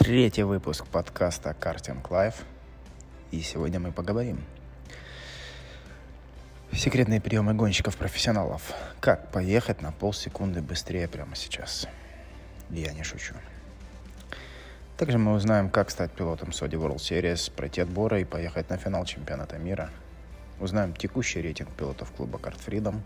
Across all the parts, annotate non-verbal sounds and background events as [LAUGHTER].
Третий выпуск подкаста «Karting Life». И сегодня мы поговорим. Секретные приемы гонщиков-профессионалов. Как поехать на полсекунды быстрее прямо сейчас. Я не шучу. Также мы узнаем, как стать пилотом Sodi World Series, пройти отборы и поехать на финал чемпионата мира. Узнаем текущий рейтинг пилотов клуба Freedom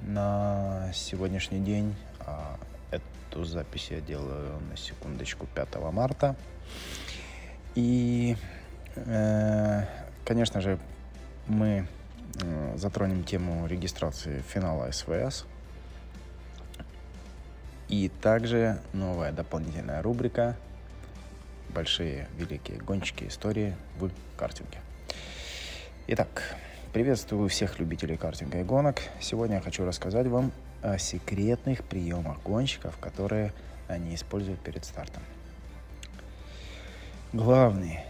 на сегодняшний день. Эту запись я делаю на секундочку 5 марта. И, э, конечно же, мы э, затронем тему регистрации финала СВС – и также новая дополнительная рубрика «Большие великие гонщики истории в картинге». Итак, приветствую всех любителей картинга и гонок. Сегодня я хочу рассказать вам секретных приемах гонщиков, которые они используют перед стартом. Главный,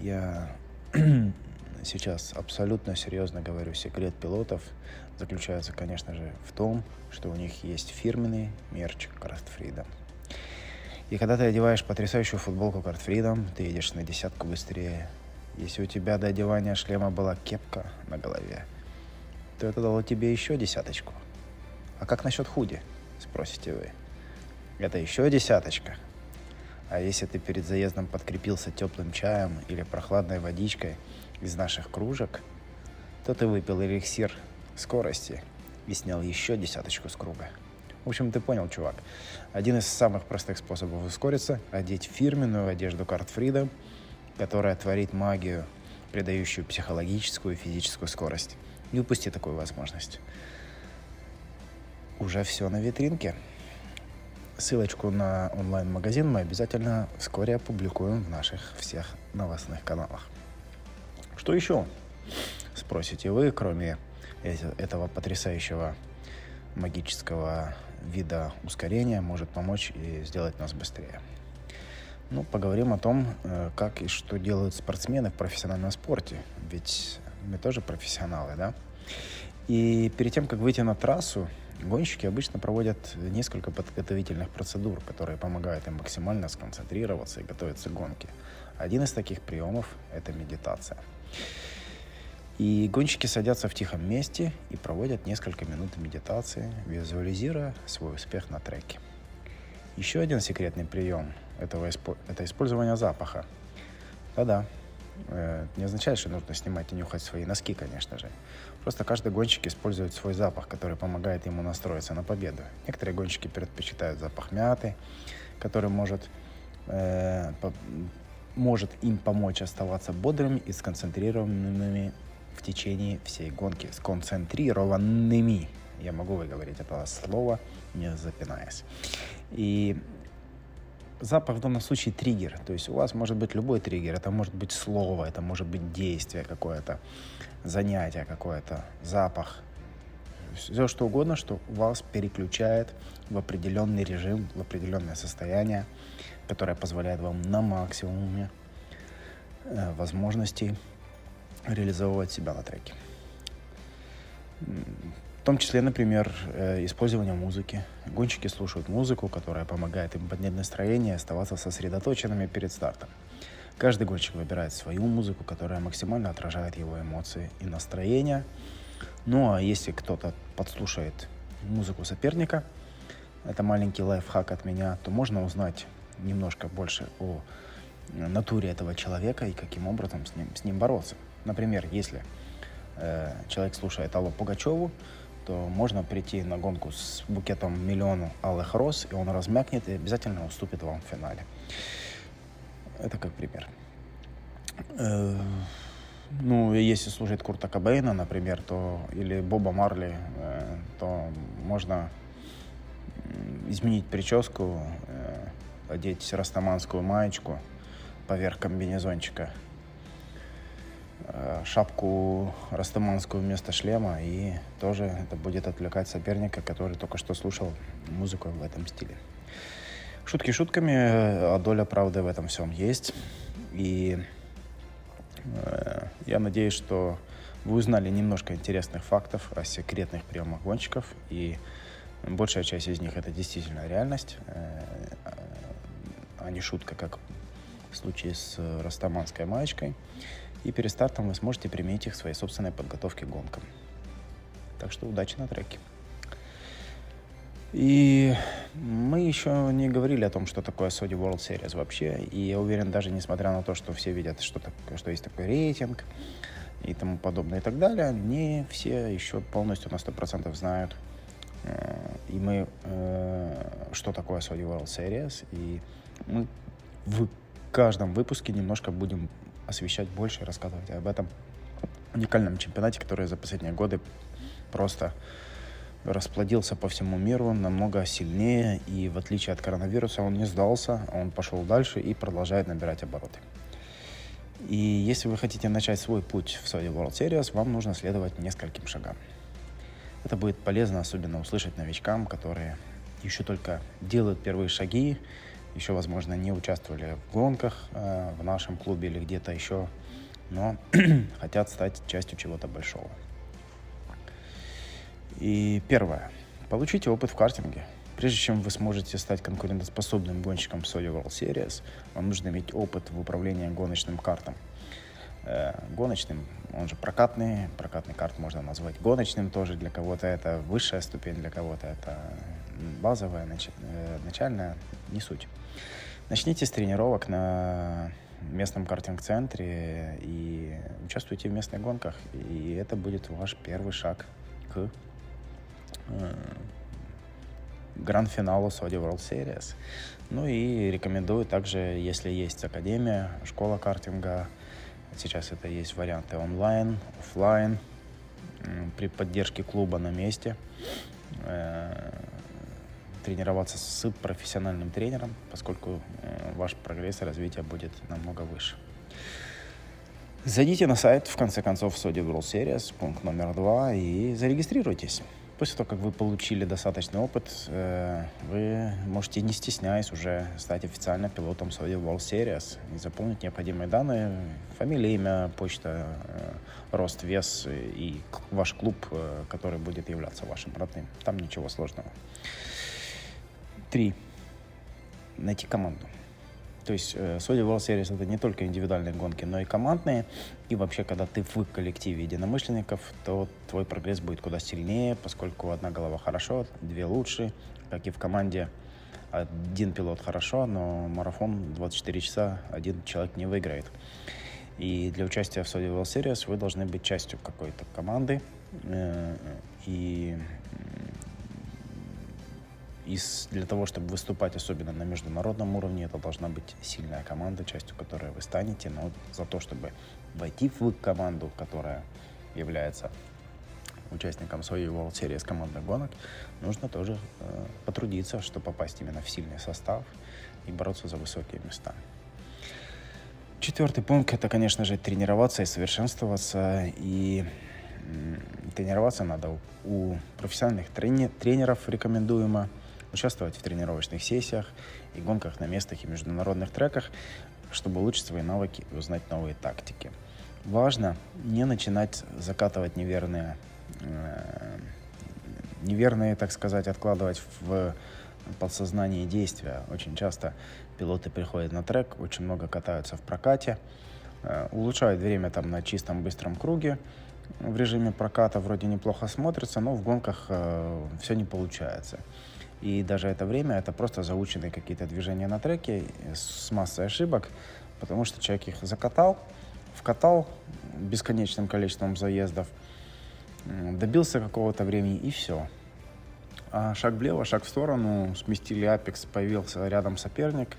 я [CLEARS THROAT] сейчас абсолютно серьезно говорю, секрет пилотов заключается, конечно же, в том, что у них есть фирменный мерч Freedom. И когда ты одеваешь потрясающую футболку Freedom, ты едешь на десятку быстрее. Если у тебя до одевания шлема была кепка на голове, то это дало тебе еще десяточку. А как насчет худи, спросите вы? Это еще десяточка. А если ты перед заездом подкрепился теплым чаем или прохладной водичкой из наших кружек, то ты выпил эликсир скорости и снял еще десяточку с круга. В общем, ты понял, чувак. Один из самых простых способов ускориться – одеть фирменную одежду Карт Фрида, которая творит магию, придающую психологическую и физическую скорость. Не упусти такую возможность. Уже все на витринке. Ссылочку на онлайн-магазин мы обязательно вскоре опубликуем в наших всех новостных каналах. Что еще? Спросите вы, кроме этого потрясающего магического вида ускорения может помочь и сделать нас быстрее. Ну, поговорим о том, э, как и что делают спортсмены в профессиональном спорте. Ведь мы тоже профессионалы, да? И перед тем, как выйти на трассу, гонщики обычно проводят несколько подготовительных процедур, которые помогают им максимально сконцентрироваться и готовиться к гонке. Один из таких приемов – это медитация. И гонщики садятся в тихом месте и проводят несколько минут медитации, визуализируя свой успех на треке. Еще один секретный прием это использование запаха. Да-да, э, не означает, что нужно снимать и нюхать свои носки, конечно же. Просто каждый гонщик использует свой запах, который помогает ему настроиться на победу. Некоторые гонщики предпочитают запах мяты, который может, э, по, может им помочь оставаться бодрыми и сконцентрированными в течение всей гонки сконцентрированными. Я могу выговорить это слово, не запинаясь. И запах в данном случае триггер. То есть у вас может быть любой триггер. Это может быть слово, это может быть действие какое-то, занятие какое-то, запах. Все что угодно, что вас переключает в определенный режим, в определенное состояние, которое позволяет вам на максимуме э, возможностей реализовывать себя на треке. В том числе, например, э, использование музыки. Гонщики слушают музыку, которая помогает им поднять настроение и оставаться сосредоточенными перед стартом. Каждый гонщик выбирает свою музыку, которая максимально отражает его эмоции и настроение. Ну а если кто-то подслушает музыку соперника, это маленький лайфхак от меня, то можно узнать немножко больше о натуре этого человека и каким образом с ним, с ним бороться. Например, если э, человек слушает Аллу Пугачеву, то можно прийти на гонку с букетом миллиону алых роз, и он размякнет и обязательно уступит вам в финале. Это как пример. Э, ну, если слушать Курта Кобейна, например, то или Боба Марли, э, то можно изменить прическу, э, одеть растаманскую маечку поверх комбинезончика – шапку растаманскую вместо шлема, и тоже это будет отвлекать соперника, который только что слушал музыку в этом стиле. Шутки шутками, а доля правды в этом всем есть. И э, я надеюсь, что вы узнали немножко интересных фактов о секретных приемах гонщиков, и большая часть из них это действительно реальность. Э, а не шутка, как в случае с растаманской маечкой. И перед стартом вы сможете применить их в своей собственной подготовке к гонкам. Так что удачи на треке. И мы еще не говорили о том, что такое Sony World Series вообще. И я уверен, даже несмотря на то, что все видят, что, такое, что есть такой рейтинг и тому подобное и так далее, не все еще полностью на 100% знают, э, и мы, э, что такое Sony World Series. И мы в каждом выпуске немножко будем освещать больше и рассказывать об этом уникальном чемпионате, который за последние годы просто расплодился по всему миру намного сильнее, и в отличие от коронавируса он не сдался, он пошел дальше и продолжает набирать обороты. И если вы хотите начать свой путь в Saudi World Series, вам нужно следовать нескольким шагам. Это будет полезно, особенно услышать новичкам, которые еще только делают первые шаги, еще, возможно, не участвовали в гонках э, в нашем клубе или где-то еще, но [CLEARS THROAT] хотят стать частью чего-то большого. И первое. Получите опыт в картинге. Прежде чем вы сможете стать конкурентоспособным гонщиком Sony World Series, вам нужно иметь опыт в управлении гоночным картом. Э, гоночным, он же прокатный, прокатный карт можно назвать гоночным тоже, для кого-то это высшая ступень, для кого-то это базовая, нач, э, начальная, не суть. Начните с тренировок на местном картинг-центре и участвуйте в местных гонках, и это будет ваш первый шаг к Э, гранд-финалу Saudi World Series. Ну и рекомендую также, если есть академия, школа картинга, сейчас это есть варианты онлайн, офлайн, при поддержке клуба на месте, э, тренироваться с профессиональным тренером, поскольку э, ваш прогресс и развитие будет намного выше. Зайдите на сайт, в конце концов, Saudi World Series, пункт номер два, и зарегистрируйтесь. После того, как вы получили достаточный опыт, э, вы можете, не стесняясь, уже стать официально пилотом Saudi World Series и заполнить необходимые данные, фамилия, имя, почта, э, рост, вес и ваш клуб, который будет являться вашим родным. Там ничего сложного. Три. Найти команду. То есть э, Saudi World Series это не только индивидуальные гонки, но и командные. И вообще, когда ты в коллективе единомышленников, то твой прогресс будет куда сильнее, поскольку одна голова хорошо, две лучше, как и в команде. Один пилот хорошо, но марафон 24 часа один человек не выиграет. И для участия в Saudi World Series вы должны быть частью какой-то команды. Э, и и для того, чтобы выступать, особенно на международном уровне, это должна быть сильная команда, частью которой вы станете. Но за то, чтобы войти в команду, которая является участником своей World Series командных гонок, нужно тоже э, потрудиться, чтобы попасть именно в сильный состав и бороться за высокие места. Четвертый пункт – это, конечно же, тренироваться и совершенствоваться. И тренироваться надо у профессиональных трени- тренеров рекомендуемо – участвовать в тренировочных сессиях и гонках на местах и международных треках, чтобы улучшить свои навыки и узнать новые тактики. Важно не начинать закатывать неверные, э, неверные, так сказать, откладывать в подсознание действия. Очень часто пилоты приходят на трек, очень много катаются в прокате, э, улучшают время там на чистом быстром круге, в режиме проката вроде неплохо смотрится, но в гонках э, все не получается. И даже это время это просто заученные какие-то движения на треке с массой ошибок, потому что человек их закатал, вкатал бесконечным количеством заездов, добился какого-то времени и все. А шаг влево, шаг в сторону, сместили апекс, появился рядом соперник,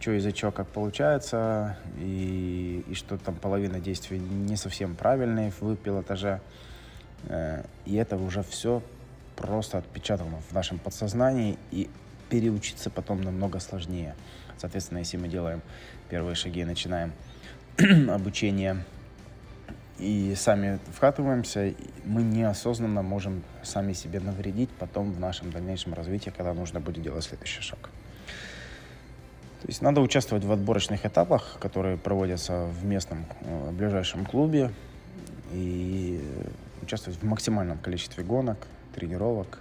что из-за чего как получается, и, и что там половина действий не совсем правильные в пилотаже. Э, и это уже все просто отпечатано в нашем подсознании, и переучиться потом намного сложнее. Соответственно, если мы делаем первые шаги и начинаем [CLEARS THROAT] обучение и сами вкатываемся, мы неосознанно можем сами себе навредить потом в нашем дальнейшем развитии, когда нужно будет делать следующий шаг. То есть надо участвовать в отборочных этапах, которые проводятся в местном в э, ближайшем клубе и участвовать в максимальном количестве гонок, тренировок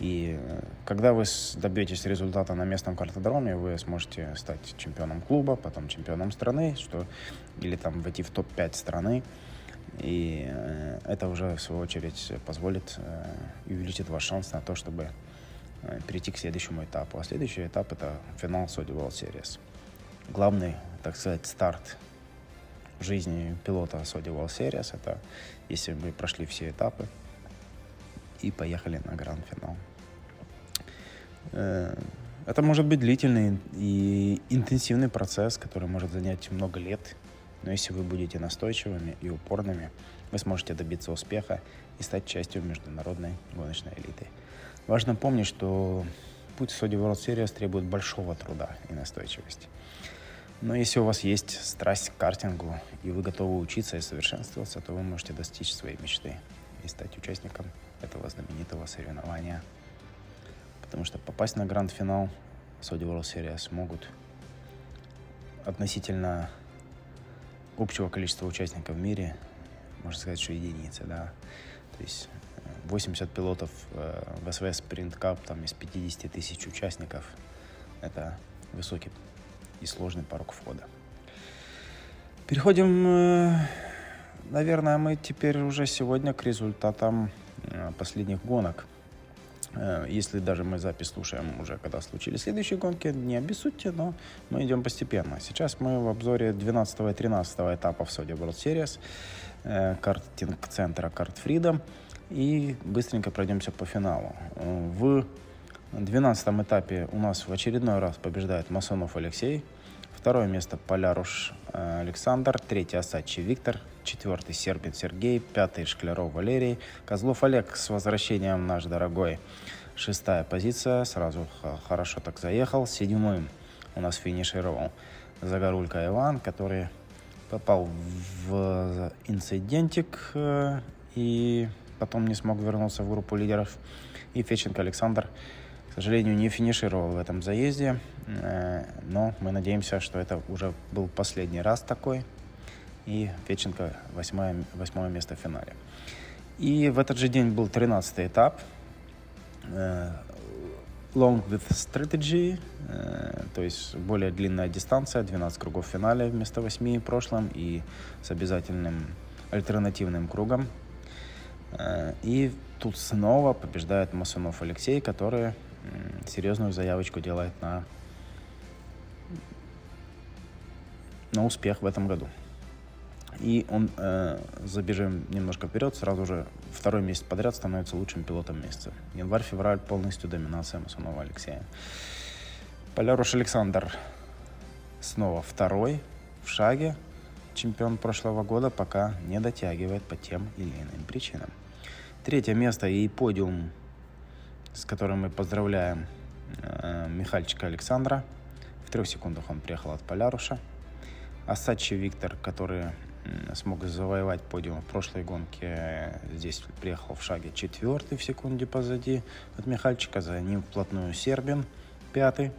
И э, когда вы добьетесь результата на местном картодроме, вы сможете стать чемпионом клуба, потом чемпионом страны, что или там войти в топ-5 страны. И э, это уже, в свою очередь, позволит э, и увеличит ваш шанс на то, чтобы перейти к следующему этапу. А следующий этап — это финал Saudi World Series. Главный, так сказать, старт жизни пилота Saudi World Series — это если мы прошли все этапы, и поехали на гранд-финал. Э, это может быть длительный и интенсивный процесс, который может занять много лет, но если вы будете настойчивыми и упорными, вы сможете добиться успеха и стать частью международной гоночной элиты. Важно помнить, что путь в Saudi World Series требует большого труда и настойчивости. Но если у вас есть страсть к картингу, и вы готовы учиться и совершенствоваться, то вы можете достичь своей мечты и стать участником этого знаменитого соревнования. Потому что попасть на гранд-финал Saudi World Series могут относительно общего количества участников в мире, можно сказать, что единицы, да. То есть 80 э, пилотов э, в СВС Sprint Cup там, из 50 тысяч участников. Это высокий и сложный порог входа. Переходим, э, наверное, мы теперь уже сегодня к результатам последних гонок. Э, если даже мы запись слушаем уже, когда случились следующие гонки, не обессудьте, но мы идем постепенно. Сейчас мы в обзоре 12 и 13 этапов Saudi World Series, э, картинг-центра Карт Freedom, и быстренько пройдемся по финалу. В 12 этапе у нас в очередной раз побеждает Масонов Алексей, Второе место Поляруш Александр, третий Асачи Виктор, четвертый Сербин Сергей, пятый Шкляров Валерий, Козлов Олег с возвращением наш дорогой. Шестая позиция, сразу хорошо так заехал. Седьмым у нас финишировал Загорулька Иван, который попал в инцидентик э, и потом не смог вернуться в группу лидеров. И Феченко Александр к сожалению, не финишировал в этом заезде, э, но мы надеемся, что это уже был последний раз такой. И Феченко восьмое, восьмое место в финале. И в этот же день был 13 этап. Э, long with strategy, э, то есть более длинная дистанция, 12 кругов в финале вместо 8 в прошлом и с обязательным альтернативным кругом. И тут снова побеждает Масунов Алексей, который серьезную заявочку делает на, на успех в этом году. И он, э, забежим немножко вперед, сразу же второй месяц подряд становится лучшим пилотом месяца. Январь-февраль полностью доминация Масунова Алексея. Поляруш Александр снова второй в шаге. Чемпион прошлого года пока не дотягивает по тем или иным причинам. Третье место и подиум с которым мы поздравляем э, Михальчика Александра. В трех секундах он приехал от Поляруша. Асачи Виктор, который смог завоевать подиум в прошлой гонке, здесь приехал в шаге четвертый в секунде позади от Михальчика, за ним вплотную Сербин, пятый.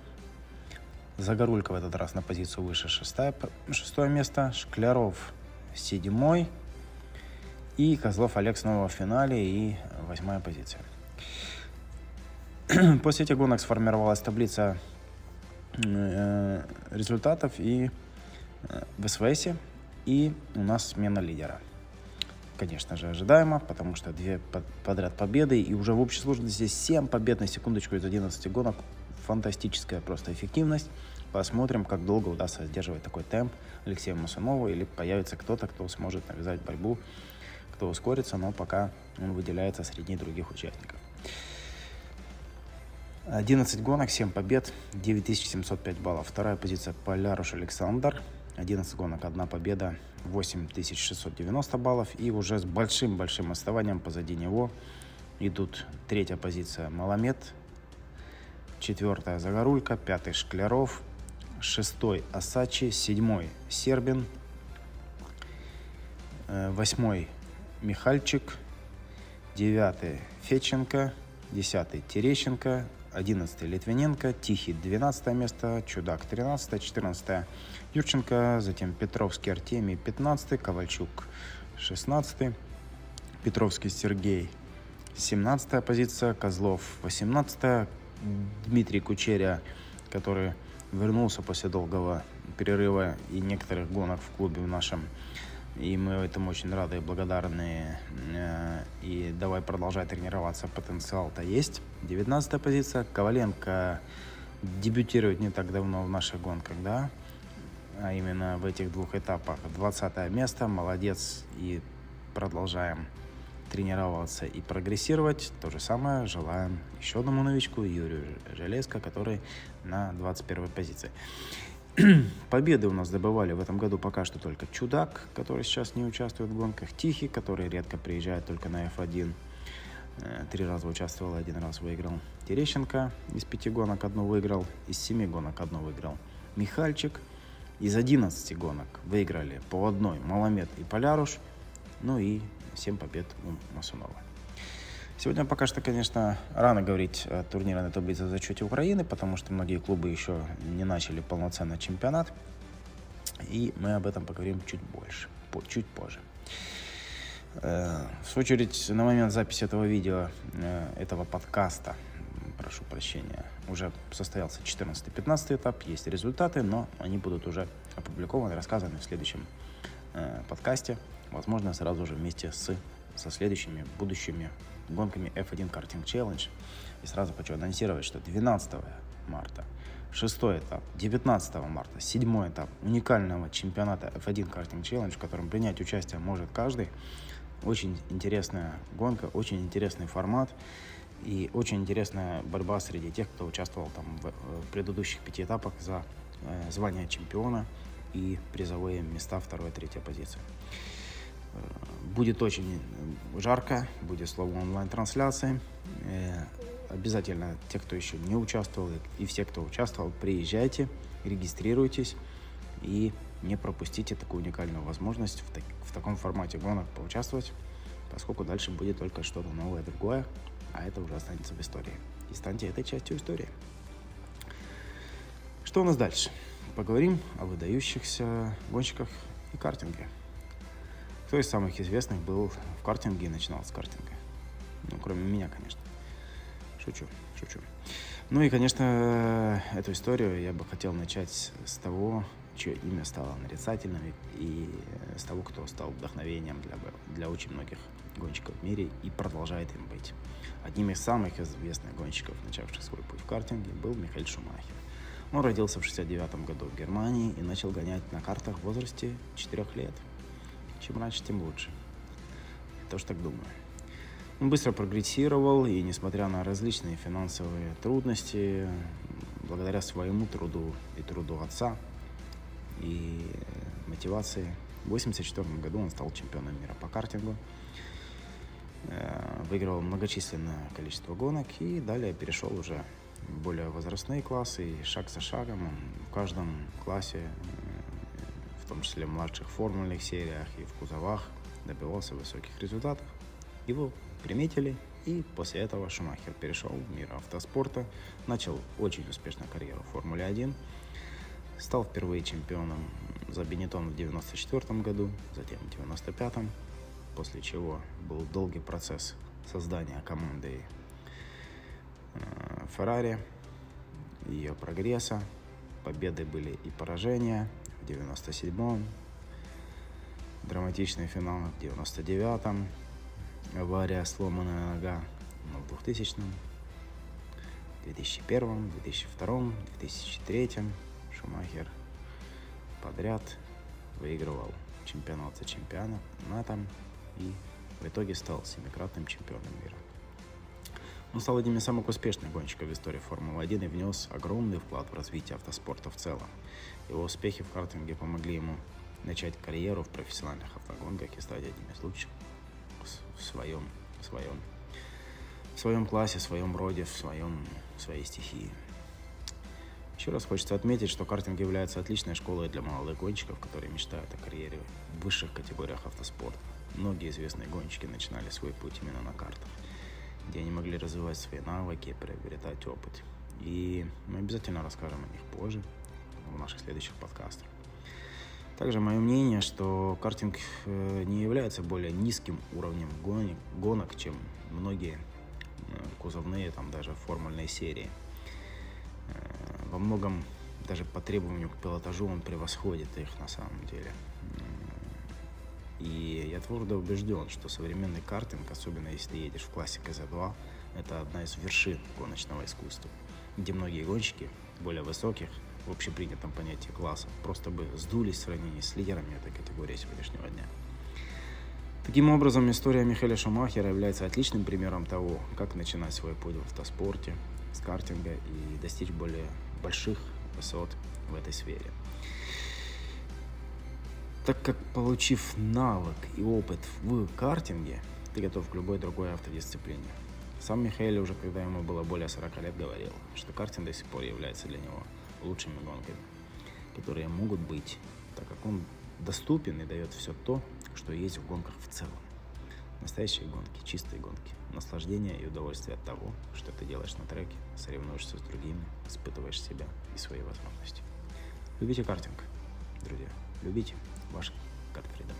Загорулька в этот раз на позицию выше, шестое, шестое место. Шкляров седьмой. И Козлов Олег снова в финале и восьмая позиция. [CLEARS THROAT] После этих гонок сформировалась таблица э, результатов и э, в СВС, и у нас смена лидера. Конечно же, ожидаемо, потому что две подряд победы, и уже в общей сложности 7 побед на секундочку из 11 гонок. Фантастическая просто эффективность. Посмотрим, как долго удастся сдерживать такой темп Алексею Масунову, или появится кто-то, кто сможет навязать борьбу, кто ускорится, но пока он выделяется среди других участников. 11 гонок, 7 побед, 9705 баллов. Вторая позиция Поляруш Александр. 11 гонок, одна победа, 8690 баллов. И уже с большим-большим отставанием позади него идут третья позиция Маламед, четвертая Загорулька, пятый Шкляров, шестой Асачи, седьмой Сербин, э, восьмой Михальчик, девятый Феченко, десятый Терещенко, 11 Литвиненко, Тихий 12 место, Чудак 13, 14 Юрченко, затем Петровский Артемий 15, Ковальчук 16, Петровский Сергей 17 позиция, Козлов 18 Дмитрий Кучеря, который вернулся после долгого перерыва и некоторых гонок в клубе в нашем. И мы этому очень рады и благодарны. Э, и давай продолжать тренироваться. Потенциал-то есть. 19 позиция. Коваленко дебютирует не так давно в наших гонках, да? А именно в этих двух этапах. 20 место. Молодец. И продолжаем тренироваться и прогрессировать. То же самое желаем еще одному новичку, Юрию Железко, который на 21 позиции. [CLEARS THROAT] Победы у нас добывали в этом году пока что только Чудак, который сейчас не участвует в гонках, Тихий, который редко приезжает только на F1. Э, три раза участвовал, один раз выиграл. Терещенко из пяти гонок одну выиграл, из семи гонок одну выиграл. Михальчик из 11 гонок выиграли по одной Маламед и Поляруш, ну и 7 побед у Масунова. Сегодня пока что, конечно, рано говорить о турнирной таблице в зачете Украины, потому что многие клубы еще не начали полноценный чемпионат. И мы об этом поговорим чуть больше, чуть позже. Э, в свою очередь, на момент записи этого видео, э, этого подкаста, прошу прощения, уже состоялся 14-15 этап, есть результаты, но они будут уже опубликованы, рассказаны в следующем э, подкасте, возможно, сразу же вместе с, со следующими будущими гонками F1 Karting Challenge. И сразу хочу анонсировать, что 12 марта, 6 этап, 19 марта, 7 этап уникального чемпионата F1 Karting Challenge, в котором принять участие может каждый. Очень интересная гонка, очень интересный формат и очень интересная борьба среди тех, кто участвовал там в предыдущих пяти этапах за э, звание чемпиона и призовые места второй и третьей позиции. Будет очень жарко, будет слово онлайн-трансляции. Э, обязательно те, кто еще не участвовал, и все, кто участвовал, приезжайте, регистрируйтесь и не пропустите такую уникальную возможность в, так, в таком формате гонок поучаствовать, поскольку дальше будет только что-то новое, другое, а это уже останется в истории. И станьте этой частью истории. Что у нас дальше? Поговорим о выдающихся гонщиках и картинге. Кто из самых известных был в картинге и начинал с картинга? Ну, кроме меня, конечно. Шучу, шучу. Ну и, конечно, эту историю я бы хотел начать с того, чье имя стало нарицательным, и с того, кто стал вдохновением для, для очень многих гонщиков в мире и продолжает им быть. Одним из самых известных гонщиков, начавших свой путь в картинге, был Михаил Шумахер. Он родился в 69 году в Германии и начал гонять на картах в возрасте 4 лет – чем раньше, тем лучше. Я тоже так думаю. Он быстро прогрессировал, и несмотря на различные финансовые трудности, благодаря своему труду и труду отца и мотивации, в 1984 году он стал чемпионом мира по картингу, э, выиграл многочисленное количество гонок и далее перешел уже в более возрастные классы, и шаг за шагом в каждом классе в том числе в младших формульных сериях и в кузовах, добивался высоких результатов. Его приметили, и после этого Шумахер перешел в мир автоспорта, начал очень успешную карьеру в Формуле 1, стал впервые чемпионом за Бенетон в 94 году, затем в 95 после чего был долгий процесс создания команды Феррари, ее прогресса, победы были и поражения – 97-м, драматичный финал в 99-м, авария, сломанная нога в 2000-м, 2001, 2002, 2003 Шумахер подряд выигрывал чемпионат за чемпионатом и в итоге стал семикратным чемпионом мира. Он стал одним из самых успешных гонщиков в истории Формулы-1 и внес огромный вклад в развитие автоспорта в целом. Его успехи в картинге помогли ему начать карьеру в профессиональных автогонках и стать одним из лучших в своем, в своем, в своем классе, в своем роде, в, своем, в своей стихии. Еще раз хочется отметить, что картинг является отличной школой для молодых гонщиков, которые мечтают о карьере в высших категориях автоспорта. Многие известные гонщики начинали свой путь именно на картах где они могли развивать свои навыки, приобретать опыт. И мы обязательно расскажем о них позже, в наших следующих подкастах. Также мое мнение, что картинг э, не является более низким уровнем гонок, чем многие кузовные, там даже формульные серии. Во многом даже по требованию к пилотажу он превосходит их на самом деле. И я твердо убежден, что современный картинг, особенно если едешь в классе КЗ-2, это одна из вершин гоночного искусства, где многие гонщики более высоких в общепринятом понятии класса просто бы сдулись в сравнении с лидерами этой категории сегодняшнего дня. Таким образом, история Михаила Шумахера является отличным примером того, как начинать свой путь в автоспорте, с картинга и достичь более больших высот в этой сфере. Так как получив навык и опыт в картинге, ты готов к любой другой автодисциплине. Сам Михаил уже, когда ему было более 40 лет, говорил, что картинг до сих пор является для него лучшими гонками, которые могут быть, так как он доступен и дает все то, что есть в гонках в целом. Настоящие гонки, чистые гонки, наслаждение и удовольствие от того, что ты делаешь на треке, соревнуешься с другими, испытываешь себя и свои возможности. Любите картинг, друзья, любите ваш Картфридом.